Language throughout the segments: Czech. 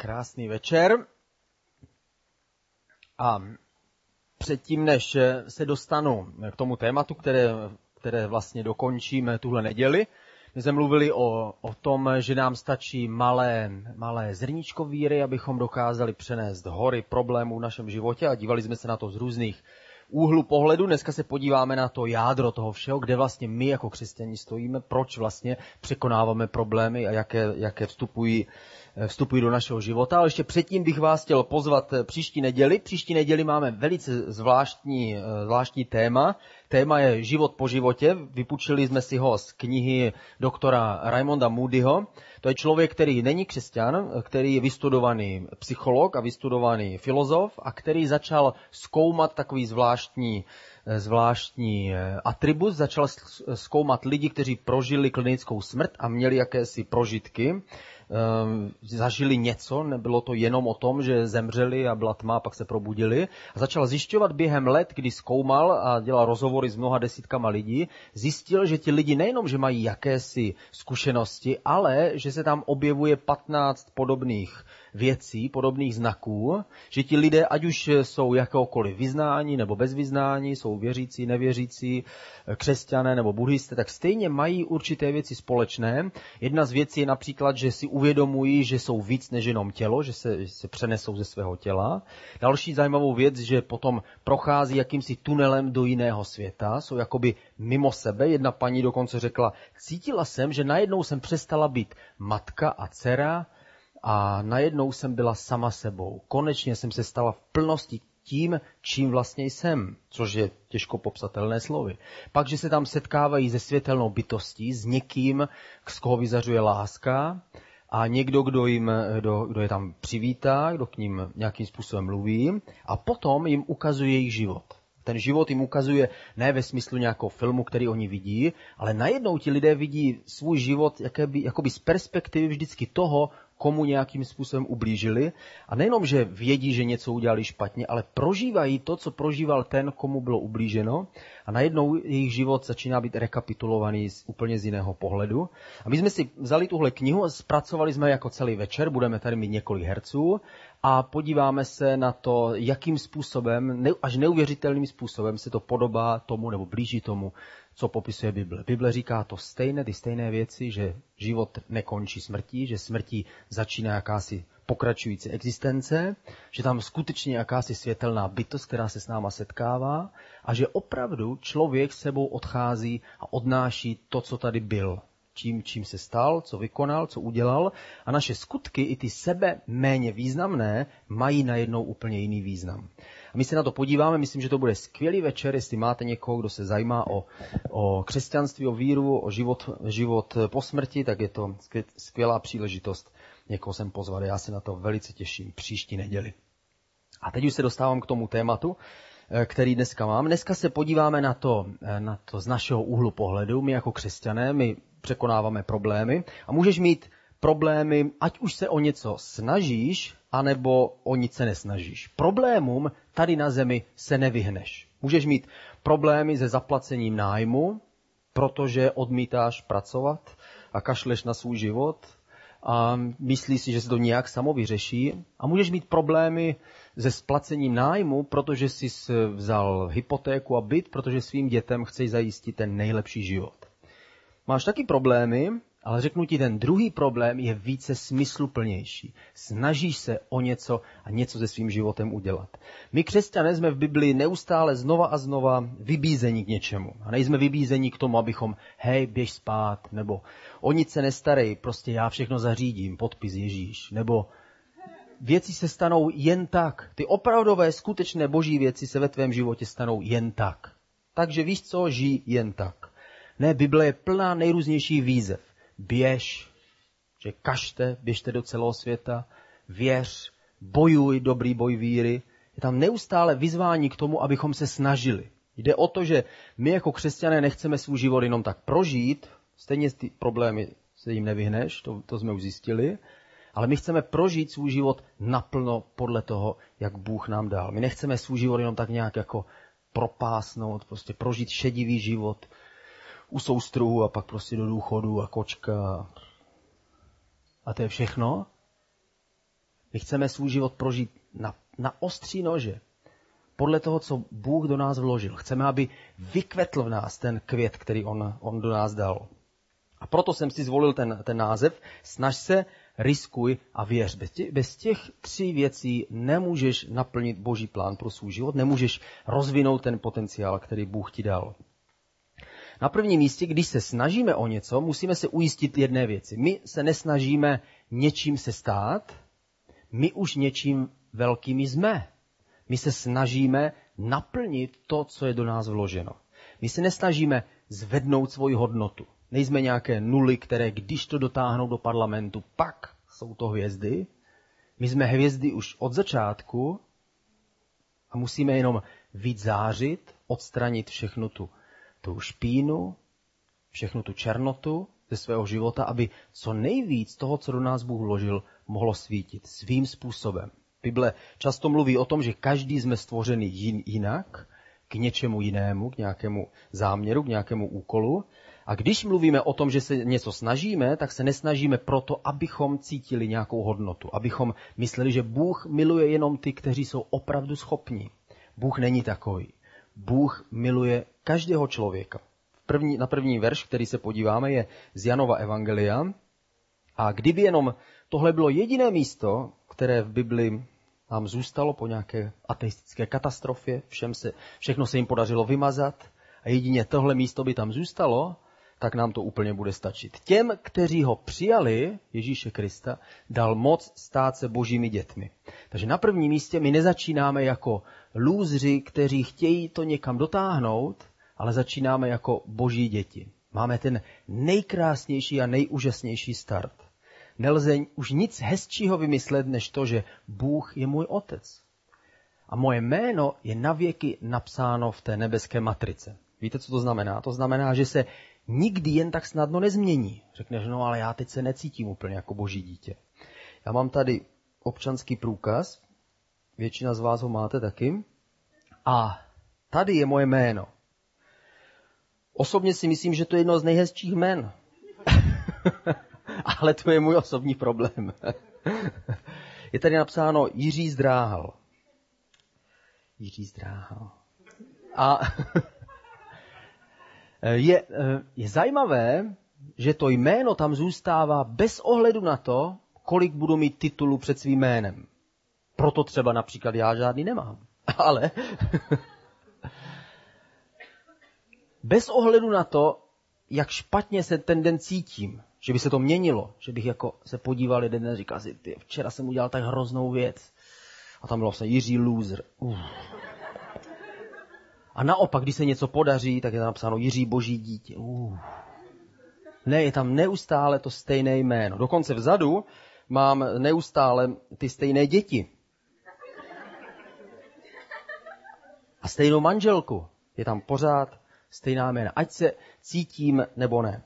Krásný večer. A předtím, než se dostanu k tomu tématu, které, které vlastně dokončíme tuhle neděli, my jsme mluvili o, o tom, že nám stačí malé, malé zrníčko víry, abychom dokázali přenést hory problémů v našem životě a dívali jsme se na to z různých úhlu pohledu. Dneska se podíváme na to jádro toho všeho, kde vlastně my jako křesťani stojíme, proč vlastně překonáváme problémy a jaké, jaké vstupují vstupují do našeho života. Ale ještě předtím bych vás chtěl pozvat příští neděli. Příští neděli máme velice zvláštní, zvláštní téma. Téma je život po životě. Vypučili jsme si ho z knihy doktora Raimonda Moodyho. To je člověk, který není křesťan, který je vystudovaný psycholog a vystudovaný filozof a který začal zkoumat takový zvláštní zvláštní atribut, začal zkoumat lidi, kteří prožili klinickou smrt a měli jakési prožitky zažili něco, nebylo to jenom o tom, že zemřeli a byla tma a pak se probudili. A začal zjišťovat během let, kdy zkoumal a dělal rozhovory s mnoha desítkama lidí, zjistil, že ti lidi nejenom, že mají jakési zkušenosti, ale že se tam objevuje 15 podobných věcí, podobných znaků, že ti lidé, ať už jsou jakéhokoliv vyznání nebo bez vyznání, jsou věřící, nevěřící, křesťané nebo buddhisté, tak stejně mají určité věci společné. Jedna z věcí je například, že si uvědomují, že jsou víc než jenom tělo, že se, že se přenesou ze svého těla. Další zajímavou věc, že potom prochází jakýmsi tunelem do jiného světa, jsou jakoby mimo sebe. Jedna paní dokonce řekla, cítila jsem, že najednou jsem přestala být matka a dcera, a najednou jsem byla sama sebou. Konečně jsem se stala v plnosti tím, čím vlastně jsem, což je těžko popsatelné slovy. Pak, že se tam setkávají se světelnou bytostí, s někým, z koho vyzařuje láska, a někdo, kdo, jim, kdo, kdo je tam přivítá, kdo k ním nějakým způsobem mluví, a potom jim ukazuje jejich život. Ten život jim ukazuje ne ve smyslu nějakého filmu, který oni vidí, ale najednou ti lidé vidí svůj život jakoby, jakoby z perspektivy vždycky toho, komu nějakým způsobem ublížili. A nejenom, že vědí, že něco udělali špatně, ale prožívají to, co prožíval ten, komu bylo ublíženo. A najednou jejich život začíná být rekapitulovaný z úplně z jiného pohledu. A my jsme si vzali tuhle knihu a zpracovali jsme jako celý večer, budeme tady mít několik herců a podíváme se na to, jakým způsobem, až neuvěřitelným způsobem se to podobá tomu nebo blíží tomu, co popisuje Bible. Bible říká to stejné, ty stejné věci, že život nekončí smrtí, že smrtí začíná jakási pokračující existence, že tam skutečně jakási světelná bytost, která se s náma setkává a že opravdu člověk sebou odchází a odnáší to, co tady byl. Čím, čím se stal, co vykonal, co udělal a naše skutky, i ty sebe méně významné, mají najednou úplně jiný význam. A my se na to podíváme, myslím, že to bude skvělý večer, jestli máte někoho, kdo se zajímá o, o křesťanství, o víru, o život, život po smrti, tak je to skvělá příležitost někoho sem pozvat. Já se na to velice těším příští neděli. A teď už se dostávám k tomu tématu, eh, který dneska mám. Dneska se podíváme na to, eh, na to z našeho úhlu pohledu. My jako křesťané, my překonáváme problémy a můžeš mít problémy, ať už se o něco snažíš, anebo o nic se nesnažíš. Problémům tady na zemi se nevyhneš. Můžeš mít problémy se zaplacením nájmu, protože odmítáš pracovat a kašleš na svůj život a myslíš si, že se to nějak samo vyřeší. A můžeš mít problémy se splacením nájmu, protože jsi vzal hypotéku a byt, protože svým dětem chceš zajistit ten nejlepší život. Máš taky problémy, ale řeknu ti, ten druhý problém je více smysluplnější. Snažíš se o něco a něco se svým životem udělat. My křesťané jsme v Biblii neustále znova a znova vybízení k něčemu. A nejsme vybízení k tomu, abychom, hej, běž spát, nebo o nic se nestarej, prostě já všechno zařídím, podpis Ježíš, nebo věci se stanou jen tak. Ty opravdové, skutečné boží věci se ve tvém životě stanou jen tak. Takže víš co, žij jen tak. Ne, Bible je plná nejrůznějších výzev běž, že kažte, běžte do celého světa, věř, bojuj dobrý boj víry. Je tam neustále vyzvání k tomu, abychom se snažili. Jde o to, že my jako křesťané nechceme svůj život jenom tak prožít, stejně ty problémy se jim nevyhneš, to, to jsme už zjistili, ale my chceme prožít svůj život naplno podle toho, jak Bůh nám dal. My nechceme svůj život jenom tak nějak jako propásnout, prostě prožít šedivý život, u soustruhu a pak prostě do důchodu a kočka. A to je všechno. My chceme svůj život prožít na, na ostří nože. Podle toho, co Bůh do nás vložil. Chceme, aby vykvetl v nás ten květ, který on, on do nás dal. A proto jsem si zvolil ten, ten název. Snaž se, riskuj a věř. Bez těch, bez těch tří věcí nemůžeš naplnit boží plán pro svůj život, nemůžeš rozvinout ten potenciál, který Bůh ti dal. Na prvním místě, když se snažíme o něco, musíme se ujistit jedné věci. My se nesnažíme něčím se stát, my už něčím velkými jsme. My se snažíme naplnit to, co je do nás vloženo. My se nesnažíme zvednout svoji hodnotu. Nejsme nějaké nuly, které když to dotáhnou do parlamentu, pak jsou to hvězdy. My jsme hvězdy už od začátku a musíme jenom víc zářit, odstranit všechnu tu, tu špínu, všechnu tu černotu ze svého života, aby co nejvíc toho, co do nás Bůh vložil, mohlo svítit svým způsobem. Bible často mluví o tom, že každý jsme stvořený jinak, k něčemu jinému, k nějakému záměru, k nějakému úkolu. A když mluvíme o tom, že se něco snažíme, tak se nesnažíme proto, abychom cítili nějakou hodnotu, abychom mysleli, že Bůh miluje jenom ty, kteří jsou opravdu schopní. Bůh není takový. Bůh miluje každého člověka. První, na první verš, který se podíváme, je z Janova Evangelia. A kdyby jenom tohle bylo jediné místo, které v Bibli nám zůstalo po nějaké ateistické katastrofě, všem se, všechno se jim podařilo vymazat a jedině tohle místo by tam zůstalo, tak nám to úplně bude stačit. Těm, kteří ho přijali, Ježíše Krista, dal moc stát se božími dětmi. Takže na prvním místě my nezačínáme jako lůzři, kteří chtějí to někam dotáhnout, ale začínáme jako boží děti. Máme ten nejkrásnější a nejúžasnější start. Nelze už nic hezčího vymyslet, než to, že Bůh je můj otec. A moje jméno je navěky napsáno v té nebeské matrice. Víte, co to znamená? To znamená, že se nikdy jen tak snadno nezmění. Řekneš, no ale já teď se necítím úplně jako boží dítě. Já mám tady občanský průkaz, většina z vás ho máte taky. A tady je moje jméno. Osobně si myslím, že to je jedno z nejhezčích jmen. ale to je můj osobní problém. je tady napsáno Jiří Zdráhal. Jiří Zdráhal. A je, je zajímavé, že to jméno tam zůstává bez ohledu na to, kolik budu mít titulů před svým jménem. Proto třeba například já žádný nemám. Ale bez ohledu na to, jak špatně se ten den cítím, že by se to měnilo, že bych jako se podíval jeden den a říkal si, ty, včera jsem udělal tak hroznou věc. A tam bylo se Jiří Loser. Uf. A naopak, když se něco podaří, tak je tam napsáno Jiří Boží dítě. Uf. Ne, je tam neustále to stejné jméno. Dokonce vzadu mám neustále ty stejné děti. A stejnou manželku. Je tam pořád stejná jména. Ať se cítím nebo ne.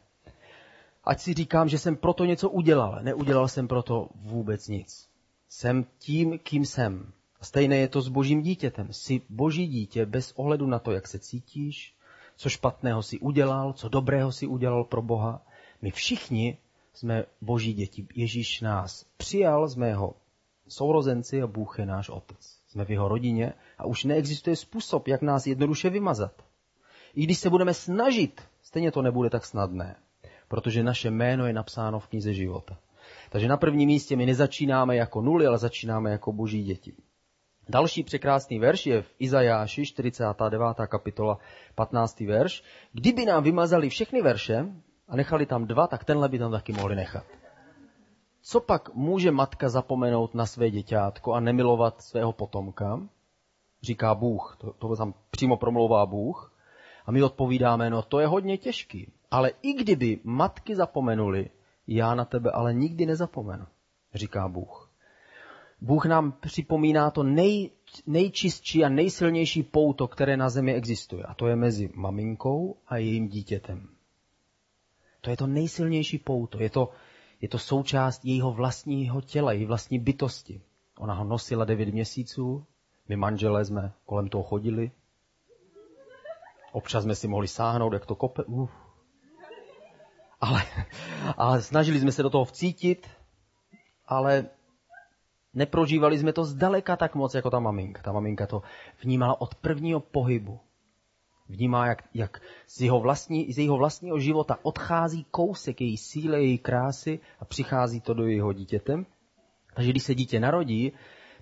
Ať si říkám, že jsem proto něco udělal. Neudělal jsem proto vůbec nic. Jsem tím, kým jsem. Stejné je to s božím dítětem. Jsi boží dítě bez ohledu na to, jak se cítíš, co špatného si udělal, co dobrého si udělal pro Boha. My všichni jsme boží děti. Ježíš nás přijal z mého sourozenci a Bůh je náš otec. Jsme v jeho rodině a už neexistuje způsob, jak nás jednoduše vymazat. I když se budeme snažit, stejně to nebude tak snadné protože naše jméno je napsáno v knize života. Takže na prvním místě my nezačínáme jako nuly, ale začínáme jako boží děti. Další překrásný verš je v Izajáši, 49. kapitola, 15. verš. Kdyby nám vymazali všechny verše a nechali tam dva, tak tenhle by tam taky mohli nechat. Co pak může matka zapomenout na své děťátko a nemilovat svého potomka? Říká Bůh, to, to tam přímo promlouvá Bůh. A my odpovídáme, no to je hodně těžký. Ale i kdyby matky zapomenuli, já na tebe ale nikdy nezapomenu, říká Bůh. Bůh nám připomíná to nej, nejčistší a nejsilnější pouto, které na zemi existuje. A to je mezi maminkou a jejím dítětem. To je to nejsilnější pouto. Je to, je to součást jejího vlastního těla, její vlastní bytosti. Ona ho nosila devět měsíců, my manželé jsme kolem toho chodili. Občas jsme si mohli sáhnout, jak to kope. Uf, ale, ale snažili jsme se do toho vcítit, ale Neprožívali jsme to zdaleka tak moc, jako ta maminka. Ta maminka to vnímala od prvního pohybu. Vnímá, jak, jak z, jeho vlastní, z jeho vlastního života odchází kousek její síly, její krásy a přichází to do jeho dítětem. Takže když se dítě narodí,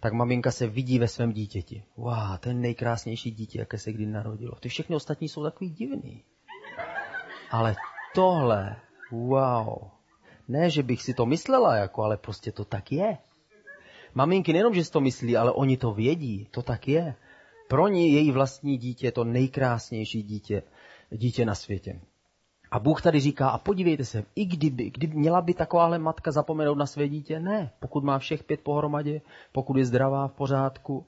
tak maminka se vidí ve svém dítěti. Wow, ten nejkrásnější dítě, jaké se kdy narodilo. Ty všechny ostatní jsou takový divný. Ale tohle, wow. Ne, že bych si to myslela, jako, ale prostě to tak je. Maminky nejenom, že si to myslí, ale oni to vědí, to tak je. Pro ní její vlastní dítě je to nejkrásnější dítě, dítě na světě. A Bůh tady říká, a podívejte se, i kdyby, kdyby měla by takováhle matka zapomenout na své dítě, ne. Pokud má všech pět pohromadě, pokud je zdravá, v pořádku,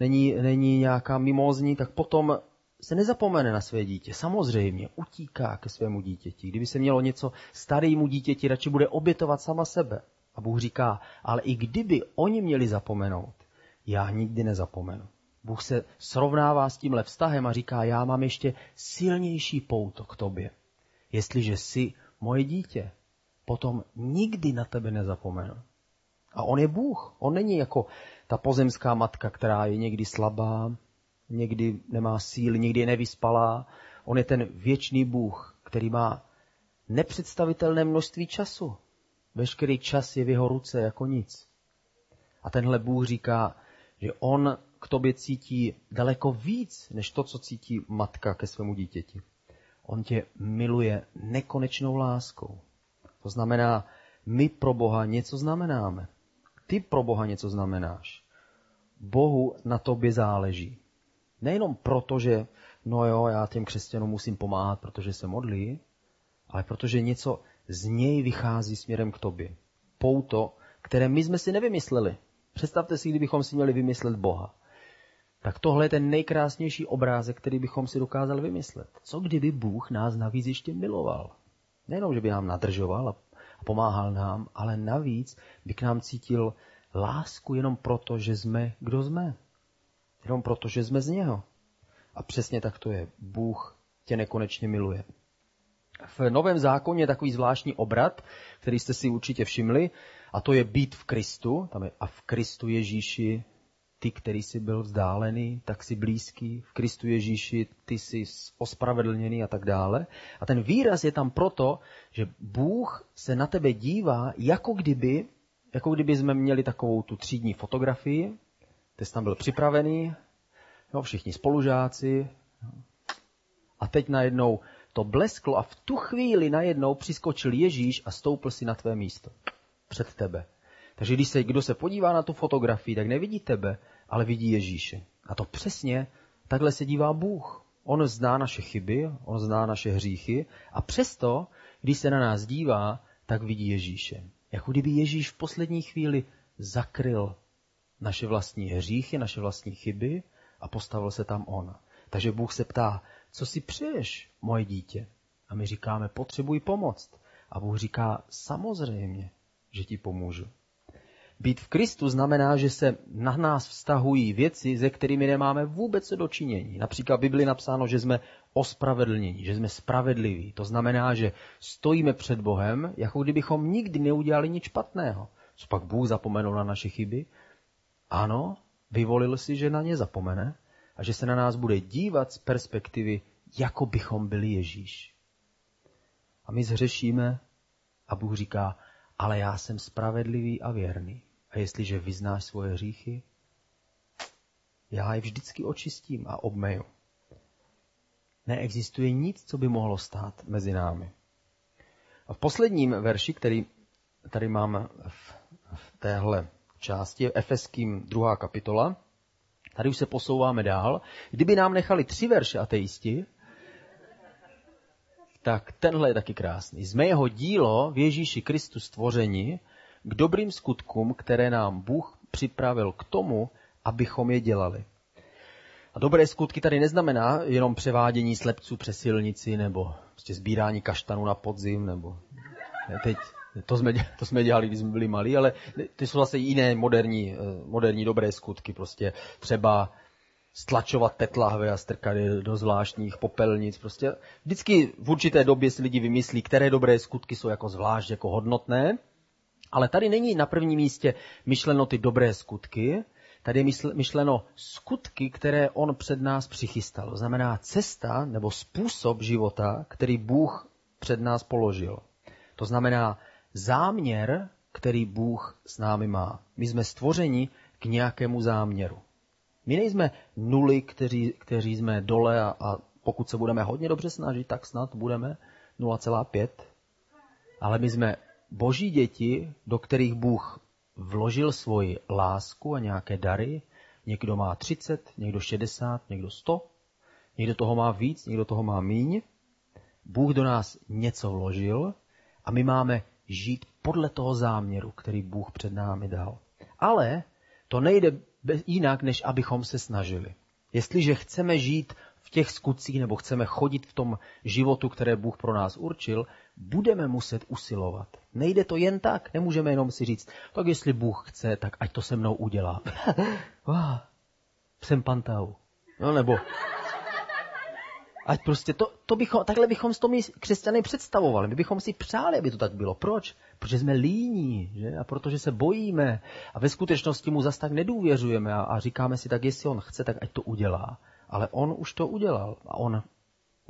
není, není nějaká mimózní, tak potom se nezapomene na své dítě. Samozřejmě utíká ke svému dítěti. Kdyby se mělo něco starému dítěti, radši bude obětovat sama sebe. A Bůh říká, ale i kdyby oni měli zapomenout, já nikdy nezapomenu. Bůh se srovnává s tímhle vztahem a říká, já mám ještě silnější pouto k tobě. Jestliže jsi moje dítě, potom nikdy na tebe nezapomenu. A on je Bůh. On není jako ta pozemská matka, která je někdy slabá, někdy nemá síly, někdy je nevyspalá. On je ten věčný Bůh, který má nepředstavitelné množství času. Veškerý čas je v jeho ruce jako nic. A tenhle Bůh říká, že on k tobě cítí daleko víc, než to, co cítí matka ke svému dítěti. On tě miluje nekonečnou láskou. To znamená, my pro Boha něco znamenáme. Ty pro Boha něco znamenáš. Bohu na tobě záleží. Nejenom proto, že no jo, já těm křesťanům musím pomáhat, protože se modlí, ale protože něco z něj vychází směrem k tobě. Pouto, které my jsme si nevymysleli. Představte si, kdybychom si měli vymyslet Boha. Tak tohle je ten nejkrásnější obrázek, který bychom si dokázali vymyslet. Co kdyby Bůh nás navíc ještě miloval? Nejenom, že by nám nadržoval a pomáhal nám, ale navíc by k nám cítil lásku jenom proto, že jsme, kdo jsme. Jenom proto, že jsme z něho. A přesně tak to je. Bůh tě nekonečně miluje. V Novém zákoně je takový zvláštní obrat, který jste si určitě všimli, a to je být v Kristu. Tam je a v Kristu Ježíši ty, který jsi byl vzdálený, tak si blízký, v Kristu Ježíši ty jsi ospravedlněný a tak dále. A ten výraz je tam proto, že Bůh se na tebe dívá, jako kdyby, jako kdyby jsme měli takovou tu třídní fotografii, ty jsi tam byl připravený, jo, všichni spolužáci, a teď najednou to blesklo a v tu chvíli najednou přiskočil Ježíš a stoupil si na tvé místo. Před tebe. Takže když se, kdo se podívá na tu fotografii, tak nevidí tebe, ale vidí Ježíše. A to přesně takhle se dívá Bůh. On zná naše chyby, on zná naše hříchy a přesto, když se na nás dívá, tak vidí Ježíše. Jako kdyby Ježíš v poslední chvíli zakryl naše vlastní hříchy, naše vlastní chyby a postavil se tam on. Takže Bůh se ptá, co si přeješ, moje dítě? A my říkáme, potřebuji pomoc. A Bůh říká, samozřejmě, že ti pomůžu. Být v Kristu znamená, že se na nás vztahují věci, ze kterými nemáme vůbec dočinění. Například v Bibli napsáno, že jsme ospravedlnění, že jsme spravedliví. To znamená, že stojíme před Bohem, jako kdybychom nikdy neudělali nic špatného. Co pak Bůh zapomenul na naše chyby? Ano, vyvolil si, že na ně zapomene a že se na nás bude dívat z perspektivy, jako bychom byli Ježíš. A my zhřešíme a Bůh říká, ale já jsem spravedlivý a věrný. A jestliže vyznáš svoje hříchy, já je vždycky očistím a obmeju. Neexistuje nic, co by mohlo stát mezi námi. A v posledním verši, který tady mám v, v téhle části, Efeským druhá kapitola, tady už se posouváme dál. Kdyby nám nechali tři verše ateisti, tak tenhle je taky krásný. Jsme jeho dílo v Ježíši Kristu stvoření k dobrým skutkům, které nám Bůh připravil k tomu, abychom je dělali. A dobré skutky tady neznamená jenom převádění slepců přes silnici, nebo prostě sbírání kaštanů na podzim, nebo teď to jsme, to jsme dělali, když jsme byli malí, ale ty jsou zase jiné moderní, eh, moderní dobré skutky. Prostě třeba stlačovat tetlahve a strkat je do zvláštních popelnic. Prostě vždycky v určité době si lidi vymyslí, které dobré skutky jsou jako zvlášť jako hodnotné Ale tady není na prvním místě myšleno ty dobré skutky, tady je myšleno skutky, které on před nás přichystal. To znamená cesta nebo způsob života, který Bůh před nás položil. To znamená záměr, který Bůh s námi má. My jsme stvořeni k nějakému záměru. My nejsme nuly, kteří, kteří jsme dole a, a pokud se budeme hodně dobře snažit, tak snad budeme 0,5. Ale my jsme boží děti, do kterých Bůh vložil svoji lásku a nějaké dary. Někdo má 30, někdo 60, někdo 100, někdo toho má víc, někdo toho má míň. Bůh do nás něco vložil a my máme žít podle toho záměru, který Bůh před námi dal. Ale to nejde jinak, než abychom se snažili. Jestliže chceme žít v těch skutcích nebo chceme chodit v tom životu, které Bůh pro nás určil, budeme muset usilovat. Nejde to jen tak, nemůžeme jenom si říct, tak jestli Bůh chce, tak ať to se mnou udělá. Jsem pantau. No nebo Ať prostě to, to bychom, takhle bychom to my křesťany představovali. My bychom si přáli, aby to tak bylo. Proč? Protože jsme líní, že? A protože se bojíme. A ve skutečnosti mu zas tak nedůvěřujeme a, a říkáme si, tak jestli on chce, tak ať to udělá. Ale on už to udělal. A on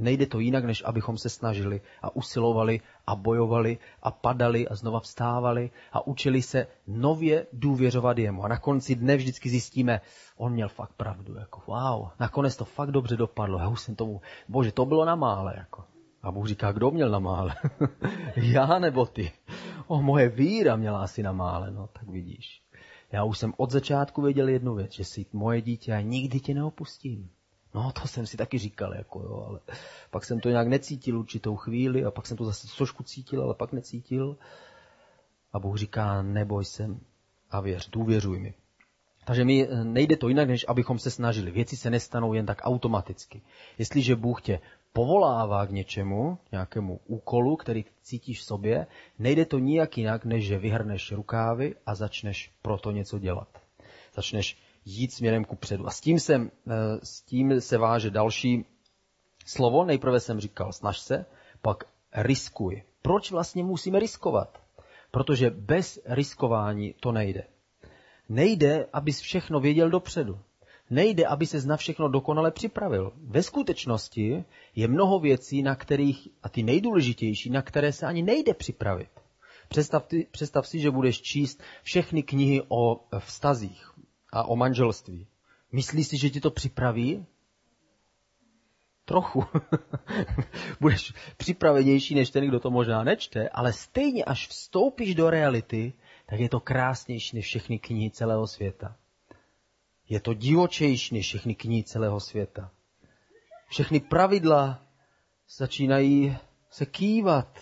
Nejde to jinak, než abychom se snažili a usilovali a bojovali a padali a znova vstávali a učili se nově důvěřovat jemu. A na konci dne vždycky zjistíme, on měl fakt pravdu. Jako, wow, nakonec to fakt dobře dopadlo. Já už jsem tomu, bože, to bylo na mále. Jako. A Bůh říká, kdo měl na mále? Já nebo ty? O, moje víra měla asi na mále, no tak vidíš. Já už jsem od začátku věděl jednu věc, že jsi moje dítě a nikdy tě neopustím. No, to jsem si taky říkal, jako jo, ale pak jsem to nějak necítil určitou chvíli a pak jsem to zase trošku cítil, ale pak necítil. A Bůh říká, neboj se a věř, důvěřuj mi. Takže mi eh, nejde to jinak, než abychom se snažili. Věci se nestanou jen tak automaticky. Jestliže Bůh tě povolává k něčemu, nějakému úkolu, který cítíš v sobě, nejde to nijak jinak, než že vyhrneš rukávy a začneš proto něco dělat. Začneš jít směrem ku předu. A s tím, se, eh, s tím se váže další slovo. Nejprve jsem říkal, snaž se, pak riskuj. Proč vlastně musíme riskovat? Protože bez riskování to nejde. Nejde, abys všechno věděl dopředu. Nejde, aby se na všechno dokonale připravil. Ve skutečnosti je mnoho věcí, na kterých, a ty nejdůležitější, na které se ani nejde připravit. Představ, ty, představ si, že budeš číst všechny knihy o vztazích, a o manželství. Myslíš si, že ti to připraví? Trochu. Budeš připravenější než ten, kdo to možná nečte, ale stejně až vstoupíš do reality, tak je to krásnější než všechny knihy celého světa. Je to divočejší než všechny knihy celého světa. Všechny pravidla začínají se kývat.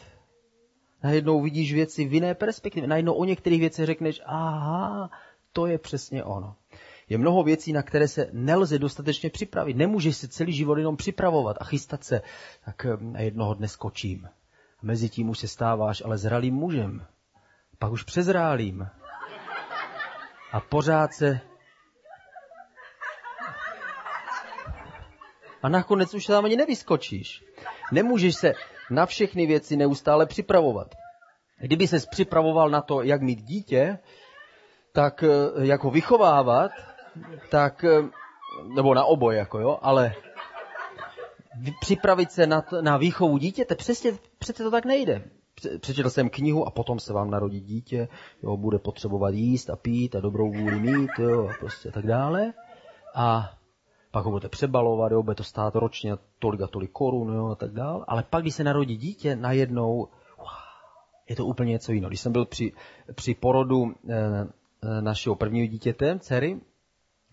Najednou vidíš věci v jiné perspektivě. Najednou o některých věcech řekneš, aha, to je přesně ono. Je mnoho věcí, na které se nelze dostatečně připravit. Nemůžeš se celý život jenom připravovat a chystat se, tak na jednoho dne skočím. A mezi tím už se stáváš ale zralým mužem. Pak už přezrálým. A pořád se... A nakonec už tam ani nevyskočíš. Nemůžeš se na všechny věci neustále připravovat. Kdyby ses připravoval na to, jak mít dítě, tak eh, jak ho vychovávat, tak, eh, nebo na oboj, jako jo, ale připravit se na, na výchovu dítěte, přesně, přece to tak nejde. Přečetl jsem knihu a potom se vám narodí dítě, jo, bude potřebovat jíst a pít a dobrou vůli mít, jo, a prostě tak dále. A pak ho budete přebalovat, jo, bude to stát ročně tolik a tolik korun, jo, a tak dále. Ale pak, když se narodí dítě, najednou je to úplně něco jiného. Když jsem byl při, při porodu Eh, našeho prvního dítěte, dcery,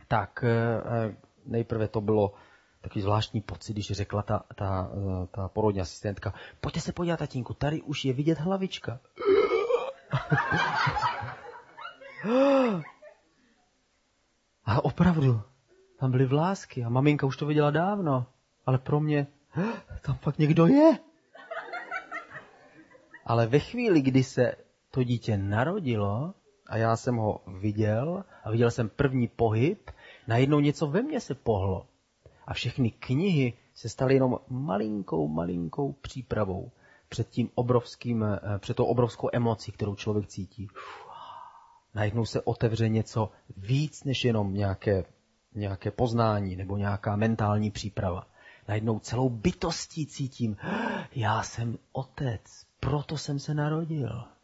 tak eh, nejprve to bylo takový zvláštní pocit, když řekla ta, ta, eh, ta porodní asistentka, pojďte se podívat, tatínku, tady už je vidět hlavička. A opravdu, tam byly vlásky a maminka už to viděla dávno, ale pro mě, tam fakt někdo je. Ale ve chvíli, kdy se to dítě narodilo, a já jsem ho viděl a viděl jsem první pohyb, najednou něco ve mně se pohlo. A všechny knihy se staly jenom malinkou, malinkou přípravou. před tím obrovským, eh, před tou obrovskou emocí, kterou člověk cítí. Najednou se otevře něco víc než jenom nějaké, nějaké poznání nebo nějaká mentální příprava. Najednou celou bytostí cítím, já jsem otec, proto jsem se narodil.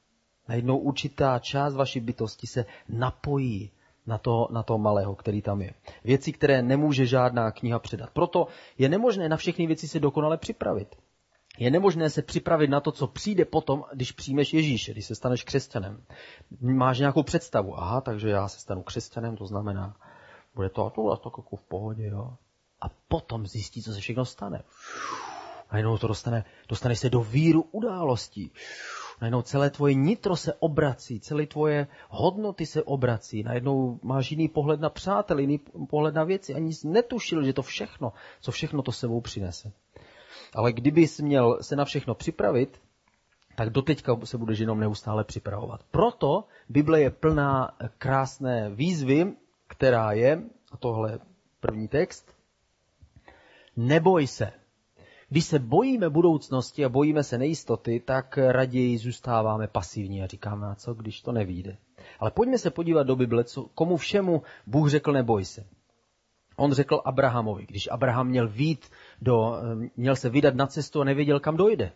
Najednou určitá část vaší bytosti se napojí na toho, na toho malého, který tam je. Věci, které nemůže žádná kniha předat. Proto je nemožné na všechny věci se dokonale připravit. Je nemožné se připravit na to, co přijde potom, když přijmeš Ježíše, když se staneš křesťanem. Máš nějakou představu. Aha, takže já se stanu křesťanem, to znamená, bude to a to, a to jako v pohodě, jo. A potom zjistí, co se všechno stane. A jenom to dostane, dostaneš se do víru událostí. Najednou celé tvoje nitro se obrací, celé tvoje hodnoty se obrací. Najednou máš jiný pohled na přátel, jiný pohled na věci. Ani jsi netušil, že to všechno, co všechno to sebou přinese. Ale kdybys měl se na všechno připravit, tak doteďka se budeš jenom neustále připravovat. Proto Bible je plná krásné výzvy, která je, a tohle první text, neboj se. Když se bojíme budoucnosti a bojíme se nejistoty, tak raději zůstáváme pasivní a říkáme, a co, když to nevíde. Ale pojďme se podívat do Bible, co, komu všemu Bůh řekl neboj se. On řekl Abrahamovi, když Abraham měl vít do, měl se vydat na cestu a nevěděl, kam dojde.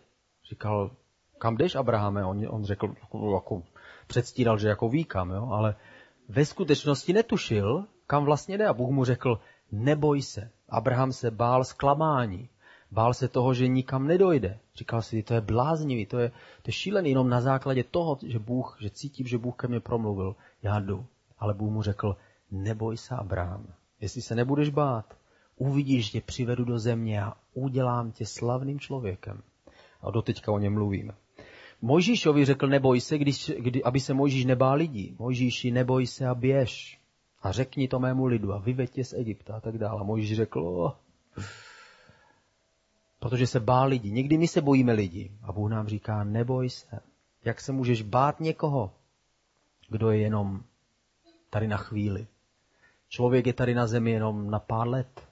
Říkal, kam jdeš, Abrahame? On, on řekl, jako, předstíral, že jako ví kam, jo? ale ve skutečnosti netušil, kam vlastně jde. A Bůh mu řekl, neboj se. Abraham se bál zklamání. Bál se toho, že nikam nedojde. Říkal si, to je bláznivý, to je, to je šílený jenom na základě toho, že Bůh, že cítím, že Bůh ke mně promluvil. Já jdu. Ale Bůh mu řekl, neboj se, Abraham. Jestli se nebudeš bát, uvidíš, že tě přivedu do země a udělám tě slavným člověkem. A doteďka o něm mluvíme. Mojžíšovi řekl, neboj se, když, kdy, aby se Mojžíš nebál lidí. Mojžíši, neboj se a běž. A řekni to mému lidu a vyveď tě z Egypta a tak dále. Mojžíš řekl, oh, protože se bál lidí. Někdy my se bojíme lidí. A Bůh nám říká, neboj se. Jak se můžeš bát někoho, kdo je jenom tady na chvíli? Člověk je tady na zemi jenom na pár let.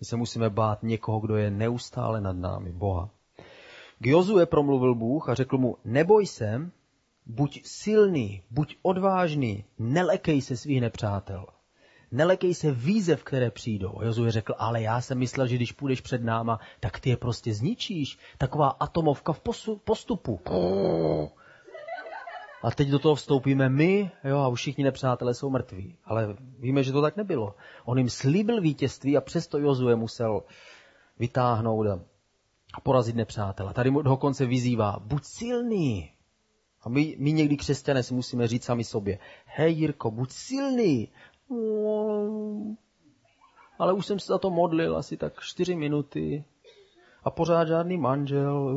My se musíme bát někoho, kdo je neustále nad námi, Boha. K Jozue promluvil Bůh a řekl mu, neboj se, buď silný, buď odvážný, nelekej se svých nepřátel. Nelekej se výzev, které přijdou. A Jozue řekl, ale já jsem myslel, že když půjdeš před náma, tak ty je prostě zničíš. Taková atomovka v postupu. A teď do toho vstoupíme my, jo, a už všichni nepřátelé jsou mrtví. Ale víme, že to tak nebylo. On jim slíbil vítězství a přesto Jozue musel vytáhnout a porazit nepřátela. Tady mu dokonce vyzývá, buď silný. A my, my někdy křesťané si musíme říct sami sobě, hej Jirko, buď silný. Ale už jsem se za to modlil asi tak čtyři minuty a pořád žádný manžel.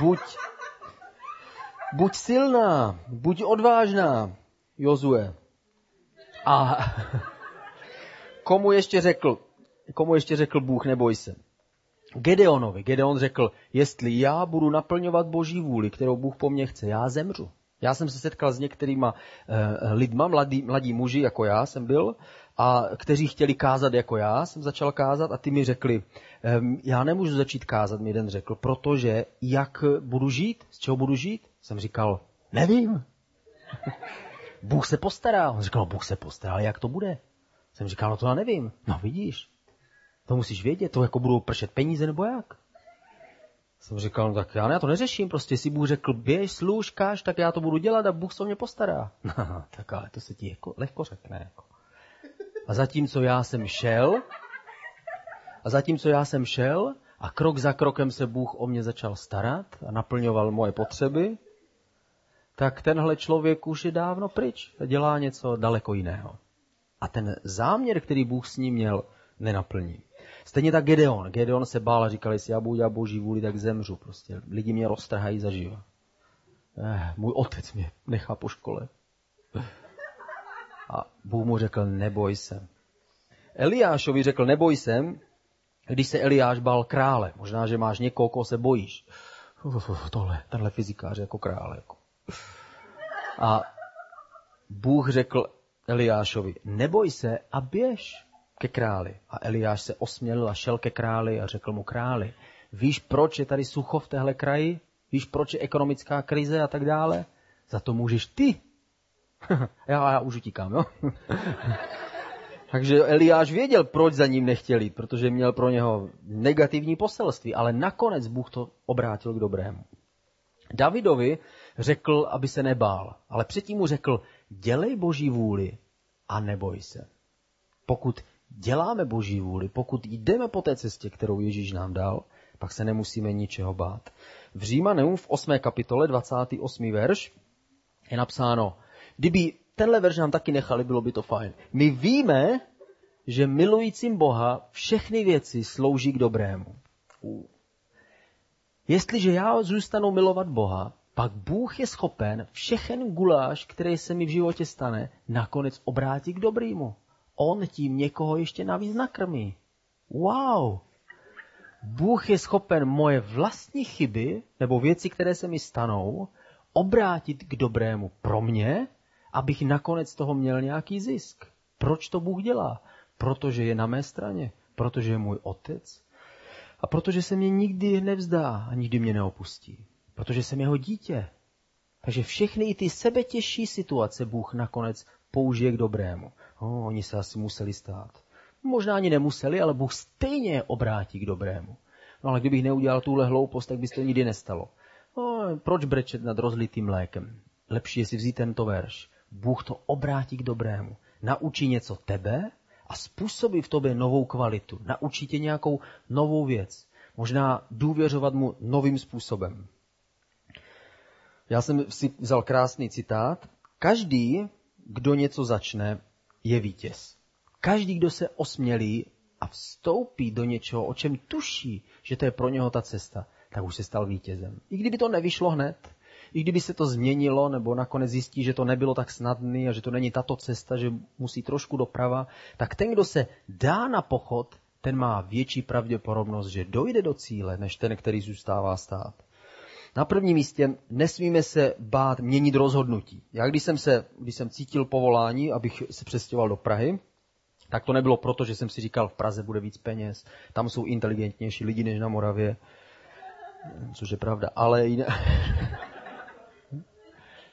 Buď Buď silná, buď odvážná, Jozue. A komu ještě řekl, komu ještě řekl Bůh, neboj se. Gedeonovi. Gedeon řekl, jestli já budu naplňovat boží vůli, kterou Bůh po mně chce, já zemřu. Já jsem se setkal s některýma eh, lidma, mladí, mladí muži, jako já jsem byl, a kteří chtěli kázat jako já, jsem začal kázat a ty mi řekli, já nemůžu začít kázat, mi jeden řekl, protože jak budu žít, z čeho budu žít? Jsem říkal, nevím. Bůh se postará. On říkal, Bůh se postará, jak to bude? Jsem říkal, no to já nevím. No vidíš, to musíš vědět, to jako budou pršet peníze nebo jak? Jsem říkal, no tak já, já to neřeším, prostě si Bůh řekl, běž, služ, káž, tak já to budu dělat a Bůh se o mě postará. No, tak ale to se ti jako, lehko řekne. Jako. A zatímco já jsem šel, a zatímco já jsem šel a krok za krokem se Bůh o mě začal starat a naplňoval moje potřeby, tak tenhle člověk už je dávno pryč a dělá něco daleko jiného. A ten záměr, který Bůh s ním měl, nenaplní. Stejně tak Gedeon. Gedeon se bál a říkal, jestli já budu dělat boží vůli, tak zemřu. Prostě lidi mě roztrhají zaživa. Eh, můj otec mě nechá po škole. A Bůh mu řekl, neboj se. Eliášovi řekl, neboj se, když se Eliáš bál krále. Možná, že máš někoho, koho se bojíš. Uf, tohle, tenhle fyzikář jako krále. Jako. A Bůh řekl Eliášovi, neboj se a běž ke králi. A Eliáš se osmělil a šel ke králi a řekl mu králi, Víš, proč je tady sucho v téhle kraji? Víš, proč je ekonomická krize a tak dále? Za to můžeš ty. já, já už utíkám, jo? Takže Eliáš věděl, proč za ním nechtěli, protože měl pro něho negativní poselství, ale nakonec Bůh to obrátil k dobrému. Davidovi řekl, aby se nebál, ale předtím mu řekl, dělej boží vůli a neboj se. Pokud děláme boží vůli, pokud jdeme po té cestě, kterou Ježíš nám dal, pak se nemusíme ničeho bát. V Římanům v 8. kapitole 28. verš je napsáno, kdyby tenhle verš nám taky nechali, bylo by to fajn. My víme, že milujícím Boha všechny věci slouží k dobrému. Jestliže já zůstanu milovat Boha, pak Bůh je schopen všechen guláš, který se mi v životě stane, nakonec obrátit k dobrýmu. On tím někoho ještě navíc nakrmí. Wow! Bůh je schopen moje vlastní chyby nebo věci, které se mi stanou, obrátit k dobrému pro mě, abych nakonec toho měl nějaký zisk. Proč to Bůh dělá? Protože je na mé straně, protože je můj otec a protože se mě nikdy nevzdá a nikdy mě neopustí. Protože jsem jeho dítě. Takže všechny i ty sebetěžší situace Bůh nakonec použije k dobrému. Oh, oni se asi museli stát. Možná ani nemuseli, ale Bůh stejně obrátí k dobrému. No ale kdybych neudělal tuhle hloupost, tak by se to nikdy nestalo. No, proč brečet nad rozlitým mlékem? Lepší je si vzít tento verš. Bůh to obrátí k dobrému. Naučí něco tebe a způsobí v tobě novou kvalitu. Naučí tě nějakou novou věc. Možná důvěřovat mu novým způsobem. Já jsem si vzal krásný citát. Každý, kdo něco začne, je vítěz. Každý, kdo se osmělí a vstoupí do něčeho, o čem tuší, že to je pro něho ta cesta, tak už se stal vítězem. I kdyby to nevyšlo hned, i kdyby se to změnilo, nebo nakonec zjistí, že to nebylo tak snadné a že to není tato cesta, že musí trošku doprava, tak ten, kdo se dá na pochod, ten má větší pravděpodobnost, že dojde do cíle, než ten, který zůstává stát. Na prvním místě nesmíme se bát měnit rozhodnutí. Já když jsem, se, když jsem cítil povolání, abych se přestěhoval do Prahy, tak to nebylo proto, že jsem si říkal, v Praze bude víc peněz, tam jsou inteligentnější lidi než na Moravě, což je pravda, ale jiné...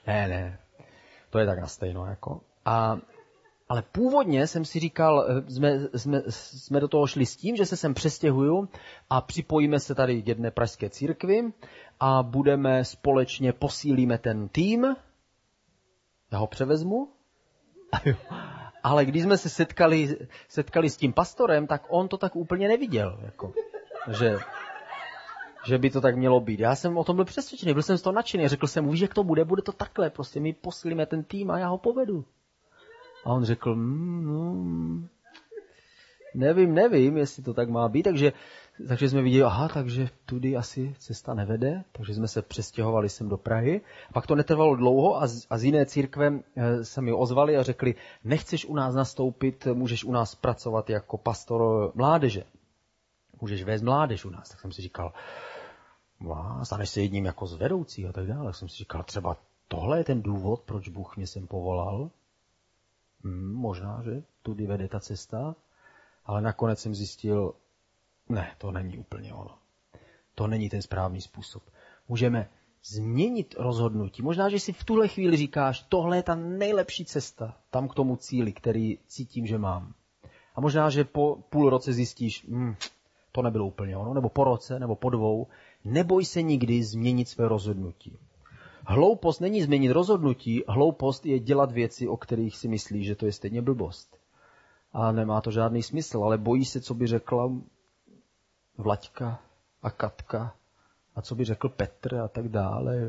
ne, ne, to je tak na stejno. Jako. A, ale původně jsem si říkal, jsme, jsme, jsme do toho šli s tím, že se sem přestěhuju a připojíme se tady k jedné pražské církvi a budeme společně, posílíme ten tým, já ho převezmu, ale když jsme se setkali, setkali s tím pastorem, tak on to tak úplně neviděl. Jako, že, že by to tak mělo být. Já jsem o tom byl přesvědčený, byl jsem z toho nadšený. Řekl jsem mu, že jak to bude, bude to takhle. Prostě my posílíme ten tým a já ho povedu. A on řekl, mm, no, nevím, nevím, jestli to tak má být. Takže takže jsme viděli, aha, takže tudy asi cesta nevede, takže jsme se přestěhovali sem do Prahy. Pak to netrvalo dlouho a z, a z jiné církve eh, se mi ozvali a řekli, nechceš u nás nastoupit, můžeš u nás pracovat jako pastor mládeže. Můžeš vést mládež u nás. Tak jsem si říkal, staneš se jedním jako z vedoucí a tak dále. Tak jsem si říkal, třeba tohle je ten důvod, proč Bůh mě sem povolal. Hmm, možná, že tudy vede ta cesta. Ale nakonec jsem zjistil, ne, to není úplně ono. To není ten správný způsob. Můžeme změnit rozhodnutí. Možná, že si v tuhle chvíli říkáš, tohle je ta nejlepší cesta tam k tomu cíli, který cítím, že mám. A možná, že po půl roce zjistíš, hm, to nebylo úplně ono, nebo po roce, nebo po dvou. Neboj se nikdy změnit své rozhodnutí. Hloupost není změnit rozhodnutí, hloupost je dělat věci, o kterých si myslíš, že to je stejně blbost. A nemá to žádný smysl, ale bojí se, co by řekla Vlaďka a Katka a co by řekl Petr a tak dále.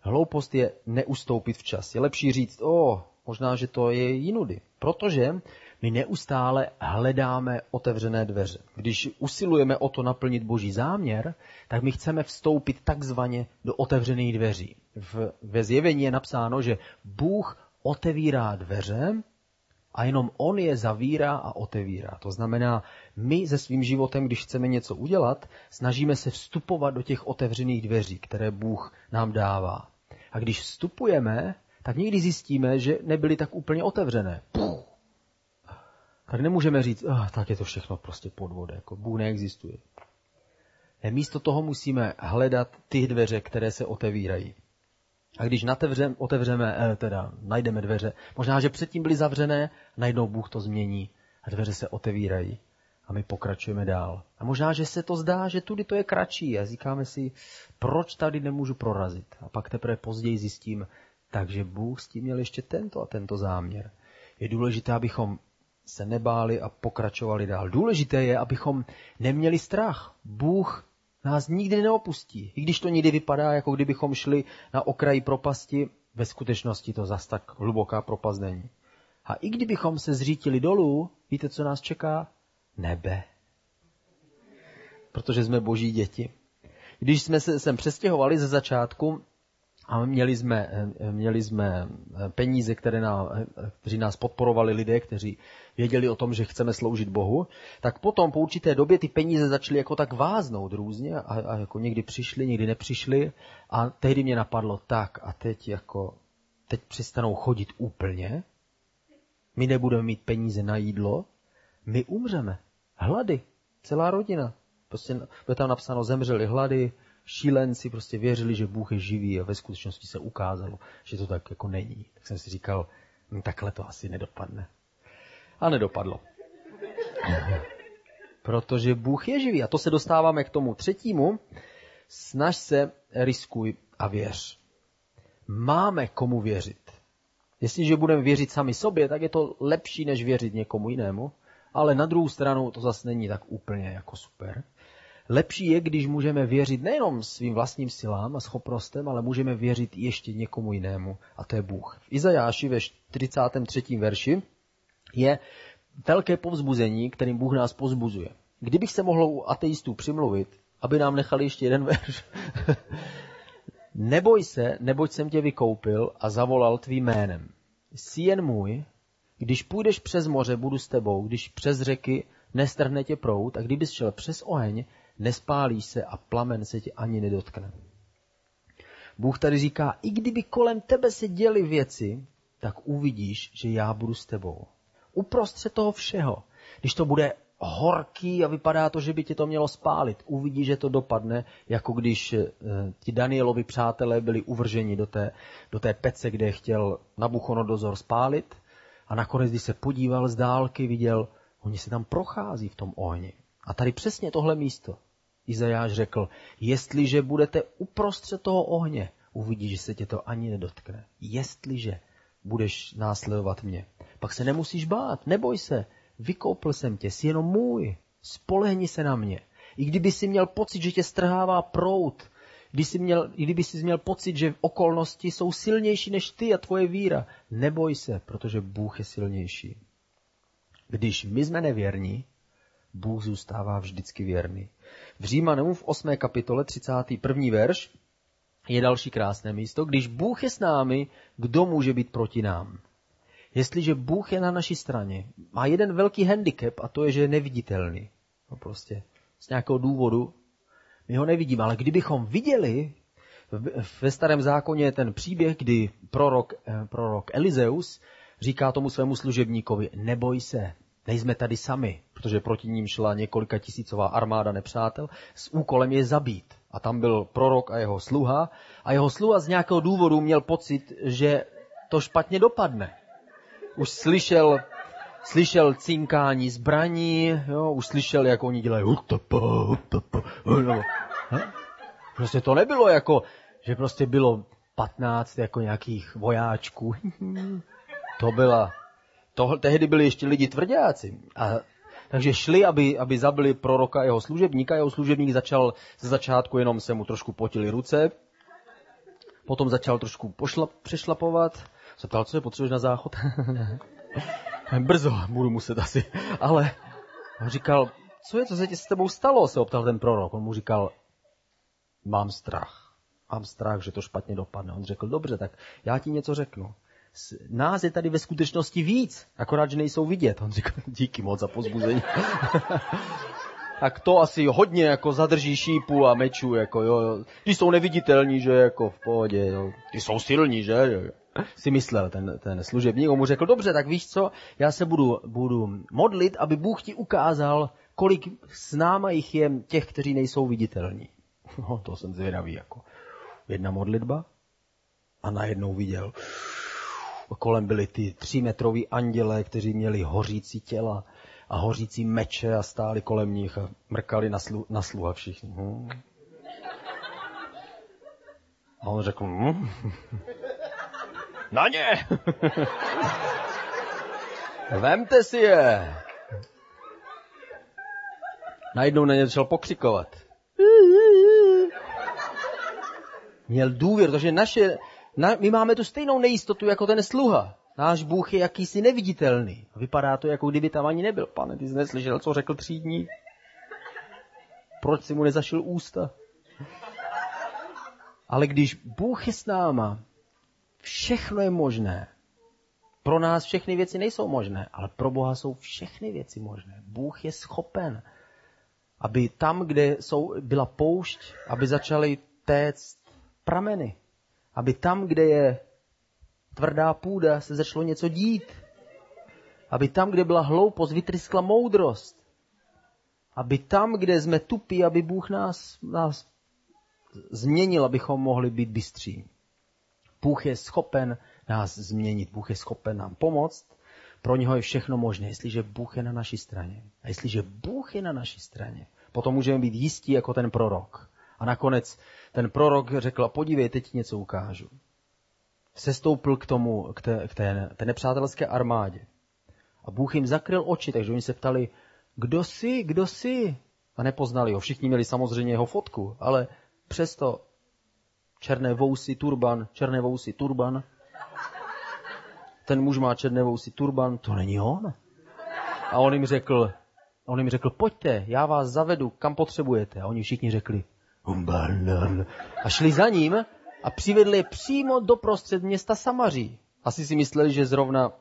Hloupost je neustoupit včas. Je lepší říct, o, možná, že to je jinudy. Protože my neustále hledáme otevřené dveře. Když usilujeme o to naplnit boží záměr, tak my chceme vstoupit takzvaně do otevřených dveří. V, ve zjevení je napsáno, že Bůh otevírá dveře a jenom on je zavírá a otevírá. To znamená, my se svým životem, když chceme něco udělat, snažíme se vstupovat do těch otevřených dveří, které Bůh nám dává. A když vstupujeme, tak někdy zjistíme, že nebyly tak úplně otevřené. Puh. tak nemůžeme říct, oh, tak je to všechno prostě podvod, jako Bůh neexistuje. Ne, místo toho musíme hledat ty dveře, které se otevírají. A když natevřem, otevřeme, eh, teda najdeme dveře, možná, že předtím byly zavřené, najednou Bůh to změní a dveře se otevírají a my pokračujeme dál. A možná, že se to zdá, že tudy to je kratší a říkáme si, proč tady nemůžu prorazit. A pak teprve později zjistím, takže Bůh s tím měl ještě tento a tento záměr. Je důležité, abychom se nebáli a pokračovali dál. Důležité je, abychom neměli strach. Bůh nás nikdy neopustí. I když to někdy vypadá, jako kdybychom šli na okraji propasti, ve skutečnosti to zas tak hluboká propast není. A i kdybychom se zřítili dolů, víte, co nás čeká? Nebe. Protože jsme boží děti. Když jsme se sem přestěhovali ze začátku, a měli jsme, měli jsme peníze, které na, kteří nás podporovali lidé, kteří věděli o tom, že chceme sloužit Bohu, tak potom po určité době ty peníze začaly jako tak váznout různě a, a jako někdy přišly, někdy nepřišly a tehdy mě napadlo tak a teď jako, teď přestanou chodit úplně, my nebudeme mít peníze na jídlo, my umřeme. Hlady. Celá rodina. Prostě bude tam napsáno, zemřeli hlady, šílenci prostě věřili, že Bůh je živý a ve skutečnosti se ukázalo, že to tak jako není. Tak jsem si říkal, hm, takhle to asi nedopadne. A nedopadlo. Protože Bůh je živý. A to se dostáváme k tomu třetímu. Snaž se, riskuj a věř. Máme komu věřit. Jestliže budeme věřit sami sobě, tak je to lepší, než věřit někomu jinému. Ale na druhou stranu to zase není tak úplně jako super. Lepší je, když můžeme věřit nejenom svým vlastním silám a schopnostem, ale můžeme věřit ještě někomu jinému, a to je Bůh. V Izajáši ve 43. verši je velké povzbuzení, kterým Bůh nás pozbuzuje. Kdybych se mohl u ateistů přimluvit, aby nám nechali ještě jeden verš. Neboj se, neboť jsem tě vykoupil a zavolal tvým jménem. Jsi jen můj, když půjdeš přes moře, budu s tebou, když přes řeky nestrhne tě prout a kdybys šel přes oheň, nespálíš se a plamen se tě ani nedotkne. Bůh tady říká, i kdyby kolem tebe se děly věci, tak uvidíš, že já budu s tebou. Uprostřed toho všeho, když to bude horký a vypadá to, že by tě to mělo spálit, uvidíš, že to dopadne, jako když eh, ti Danielovi přátelé byli uvrženi do té, do té pece, kde chtěl Nabuchonodozor spálit a nakonec, když se podíval z dálky, viděl, oni se tam prochází v tom ohni. A tady přesně tohle místo. Izajáš řekl, jestliže budete uprostřed toho ohně, uvidíš, že se tě to ani nedotkne. Jestliže budeš následovat mě, pak se nemusíš bát, neboj se, vykoupil jsem tě, jsi jenom můj, spolehni se na mě. I kdyby si měl pocit, že tě strhává prout, když jsi měl, i kdyby jsi měl pocit, že okolnosti jsou silnější než ty a tvoje víra, neboj se, protože Bůh je silnější. Když my jsme nevěrní, Bůh zůstává vždycky věrný. V Římanům v 8. kapitole 31. verš je další krásné místo. Když Bůh je s námi, kdo může být proti nám? Jestliže Bůh je na naší straně, má jeden velký handicap a to je, že je neviditelný. No prostě z nějakého důvodu my ho nevidíme, ale kdybychom viděli, ve starém zákoně je ten příběh, kdy prorok, eh, prorok Elizeus říká tomu svému služebníkovi, neboj se, nejsme tady sami, protože proti ním šla několika tisícová armáda nepřátel, s úkolem je zabít. A tam byl prorok a jeho sluha a jeho sluha z nějakého důvodu měl pocit, že to špatně dopadne. Už slyšel, slyšel cinkání zbraní, jo, už slyšel, jak oni dělají Prostě to nebylo jako, že prostě bylo 15 jako nějakých vojáčků. To byla to, tehdy byli ještě lidi tvrdáci. A, takže šli, aby, aby zabili proroka jeho služebníka. Jeho služebník začal ze začátku jenom se mu trošku potili ruce. Potom začal trošku pošlap, přešlapovat. Zeptal, co je potřebuješ na záchod? Brzo budu muset asi. Ale on říkal, co je, co se ti s tebou stalo, se optal ten prorok. On mu říkal, mám strach. Mám strach, že to špatně dopadne. On řekl, dobře, tak já ti něco řeknu nás je tady ve skutečnosti víc, akorát, že nejsou vidět. On říká, díky moc za pozbuzení. tak to asi hodně jako zadrží šípu a mečů, jako jo. Ty jsou neviditelní, že jako v pohodě, jo. Ty jsou silní, že? si myslel ten, ten služebník. On mu řekl, dobře, tak víš co, já se budu, budu modlit, aby Bůh ti ukázal, kolik s náma jich je těch, kteří nejsou viditelní. No, to jsem zvědavý, jako jedna modlitba a najednou viděl, kolem byly ty třímetroví anděle, kteří měli hořící těla a hořící meče a stáli kolem nich a mrkali na, slu, na sluha všichni. Hmm. A on řekl, hm? na ně! Vemte si je! Najednou na ně začal pokřikovat. Měl důvěr, protože naše, na, my máme tu stejnou nejistotu jako ten sluha. Náš Bůh je jakýsi neviditelný. Vypadá to, jako kdyby tam ani nebyl. Pane, ty jsi neslyšel, co řekl tří dní? Proč si mu nezašil ústa? Ale když Bůh je s náma, všechno je možné. Pro nás všechny věci nejsou možné, ale pro Boha jsou všechny věci možné. Bůh je schopen, aby tam, kde jsou, byla poušť, aby začaly téct prameny. Aby tam, kde je tvrdá půda, se začalo něco dít. Aby tam, kde byla hloupost, vytryskla moudrost. Aby tam, kde jsme tupí, aby Bůh nás, nás změnil, abychom mohli být bystří. Bůh je schopen nás změnit, Bůh je schopen nám pomoct, pro něho je všechno možné, jestliže Bůh je na naší straně. A jestliže Bůh je na naší straně, potom můžeme být jistí jako ten prorok. A nakonec ten prorok řekl, podívej, teď ti něco ukážu. Sestoupil k tomu, k té, k té, té nepřátelské armádě. A Bůh jim zakryl oči, takže oni se ptali, kdo jsi, kdo jsi? A nepoznali ho. Všichni měli samozřejmě jeho fotku, ale přesto černé vousy, turban, černé vousy, turban. Ten muž má černé vousy, turban, to není on. A on jim řekl, on jim řekl, pojďte, já vás zavedu, kam potřebujete. A oni všichni řekli, a šli za ním a přivedli je přímo do prostřed města Samaří. Asi si mysleli, že zrovna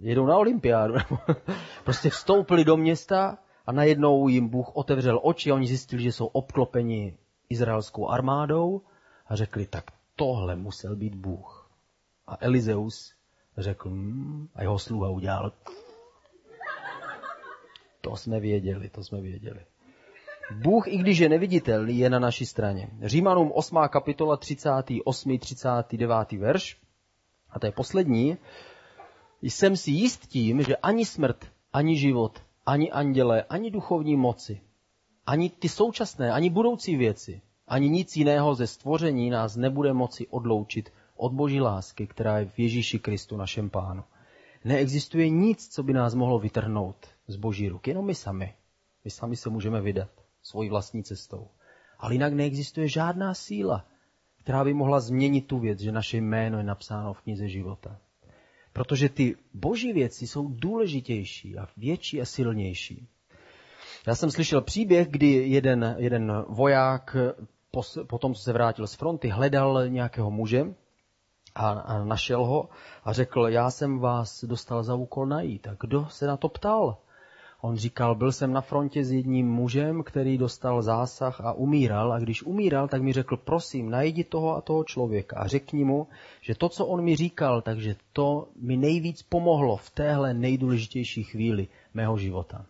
jedou na olympiádu. prostě vstoupili do města a najednou jim Bůh otevřel oči a oni zjistili, že jsou obklopeni izraelskou armádou a řekli, tak tohle musel být Bůh. A Elizeus řekl, hm, a jeho sluha udělal. To jsme věděli, to jsme věděli. Bůh, i když je neviditelný, je na naší straně. Římanům 8. kapitola 38. 39. verš, a to je poslední, jsem si jist tím, že ani smrt, ani život, ani anděle, ani duchovní moci, ani ty současné, ani budoucí věci, ani nic jiného ze stvoření nás nebude moci odloučit od boží lásky, která je v Ježíši Kristu našem pánu. Neexistuje nic, co by nás mohlo vytrhnout z boží ruky, jenom my sami. My sami se můžeme vydat svojí vlastní cestou. Ale jinak neexistuje žádná síla, která by mohla změnit tu věc, že naše jméno je napsáno v knize života. Protože ty boží věci jsou důležitější a větší a silnější. Já jsem slyšel příběh, kdy jeden, jeden voják potom, co se vrátil z fronty, hledal nějakého muže a, a našel ho a řekl, já jsem vás dostal za úkol najít. A kdo se na to ptal? On říkal, byl jsem na frontě s jedním mužem, který dostal zásah a umíral a když umíral, tak mi řekl, prosím, najdi toho a toho člověka a řekni mu, že to, co on mi říkal, takže to mi nejvíc pomohlo v téhle nejdůležitější chvíli mého života.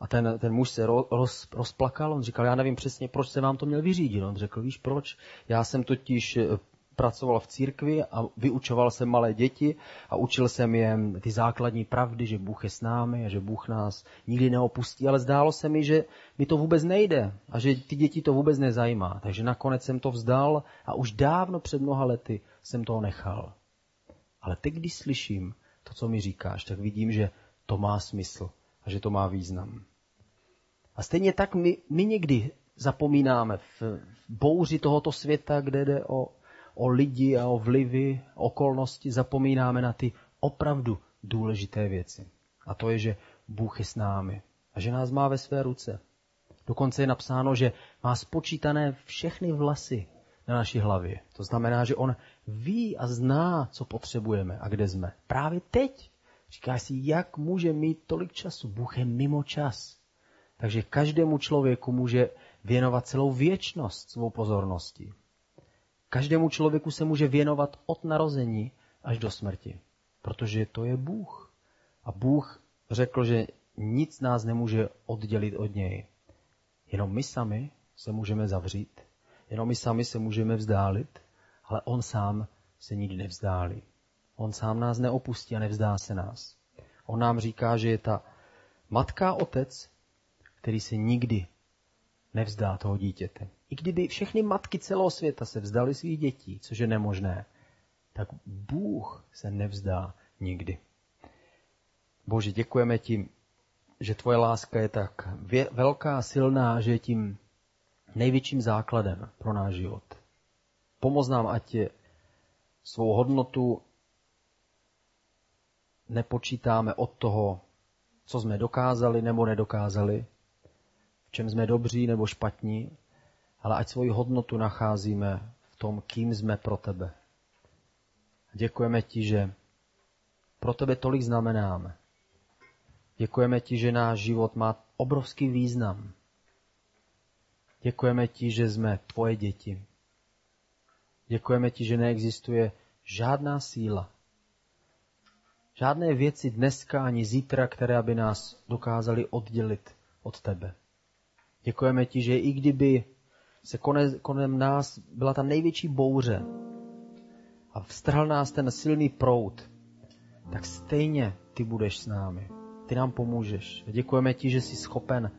A ten, ten muž se roz, rozplakal, on říkal, já nevím přesně, proč se vám to měl vyřídit. On řekl, víš proč? Já jsem totiž eh, pracoval v církvi a vyučoval jsem malé děti a učil jsem je ty základní pravdy, že Bůh je s námi a že Bůh nás nikdy neopustí, ale zdálo se mi, že mi to vůbec nejde a že ty děti to vůbec nezajímá. Takže nakonec jsem to vzdal a už dávno před mnoha lety jsem toho nechal. Ale teď, když slyším to, co mi říkáš, tak vidím, že to má smysl a že to má význam. A stejně tak my, my někdy zapomínáme v, bouři tohoto světa, kde jde o, o lidi a o vlivy, okolnosti, zapomínáme na ty opravdu důležité věci. A to je, že Bůh je s námi a že nás má ve své ruce. Dokonce je napsáno, že má spočítané všechny vlasy na naší hlavě. To znamená, že on ví a zná, co potřebujeme a kde jsme. Právě teď. Říkáš si, jak může mít tolik času? Bůh je mimo čas. Takže každému člověku může věnovat celou věčnost svou pozorností. Každému člověku se může věnovat od narození až do smrti, protože to je Bůh. A Bůh řekl, že nic nás nemůže oddělit od něj. Jenom my sami se můžeme zavřít, jenom my sami se můžeme vzdálit, ale on sám se nikdy nevzdálí. On sám nás neopustí a nevzdá se nás. On nám říká, že je ta matka otec, který se nikdy nevzdá toho dítěte. I kdyby všechny matky celého světa se vzdali svých dětí, což je nemožné, tak Bůh se nevzdá nikdy. Bože, děkujeme ti, že tvoje láska je tak velká, silná, že je tím největším základem pro náš život. Pomoz nám, ať je svou hodnotu nepočítáme od toho, co jsme dokázali nebo nedokázali, čem jsme dobří nebo špatní, ale ať svoji hodnotu nacházíme v tom, kým jsme pro tebe. Děkujeme ti, že pro tebe tolik znamenáme. Děkujeme ti, že náš život má obrovský význam. Děkujeme ti, že jsme tvoje děti. Děkujeme ti, že neexistuje žádná síla, žádné věci dneska ani zítra, které by nás dokázaly oddělit od tebe. Děkujeme ti, že i kdyby se konem nás byla ta největší bouře a vstrhl nás ten silný prout, tak stejně ty budeš s námi. Ty nám pomůžeš. Děkujeme ti, že jsi schopen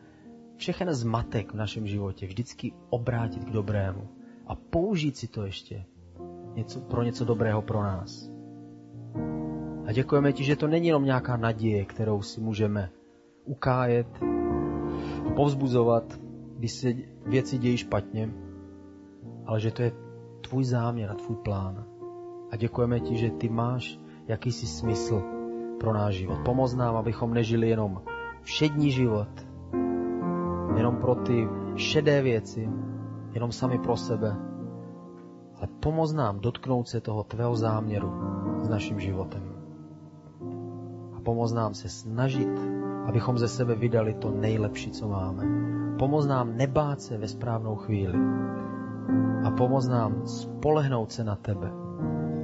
všechen zmatek v našem životě vždycky obrátit k dobrému a použít si to ještě něco, pro něco dobrého pro nás. A děkujeme ti, že to není jenom nějaká naděje, kterou si můžeme ukájet, povzbuzovat, když se věci dějí špatně, ale že to je tvůj záměr a tvůj plán. A děkujeme ti, že ty máš jakýsi smysl pro náš život. Pomoz nám, abychom nežili jenom všední život, jenom pro ty šedé věci, jenom sami pro sebe, ale pomoz nám dotknout se toho tvého záměru s naším životem. A pomoz nám se snažit, abychom ze sebe vydali to nejlepší, co máme. Pomoz nám nebát se ve správnou chvíli. A pomoz nám spolehnout se na tebe.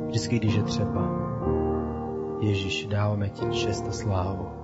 Vždycky, když je třeba. Ježíš, dáváme ti čest a slávu.